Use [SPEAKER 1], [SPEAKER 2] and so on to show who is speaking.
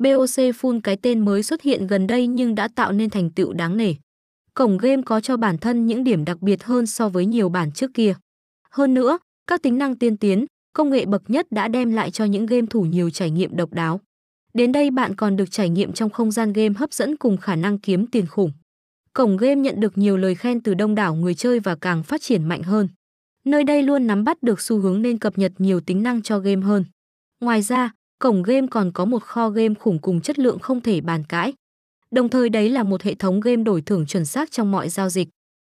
[SPEAKER 1] BOC Full cái tên mới xuất hiện gần đây nhưng đã tạo nên thành tựu đáng nể. Cổng game có cho bản thân những điểm đặc biệt hơn so với nhiều bản trước kia. Hơn nữa, các tính năng tiên tiến, công nghệ bậc nhất đã đem lại cho những game thủ nhiều trải nghiệm độc đáo. Đến đây bạn còn được trải nghiệm trong không gian game hấp dẫn cùng khả năng kiếm tiền khủng. Cổng game nhận được nhiều lời khen từ đông đảo người chơi và càng phát triển mạnh hơn. Nơi đây luôn nắm bắt được xu hướng nên cập nhật nhiều tính năng cho game hơn. Ngoài ra, cổng game còn có một kho game khủng cùng chất lượng không thể bàn cãi. Đồng thời đấy là một hệ thống game đổi thưởng chuẩn xác trong mọi giao dịch.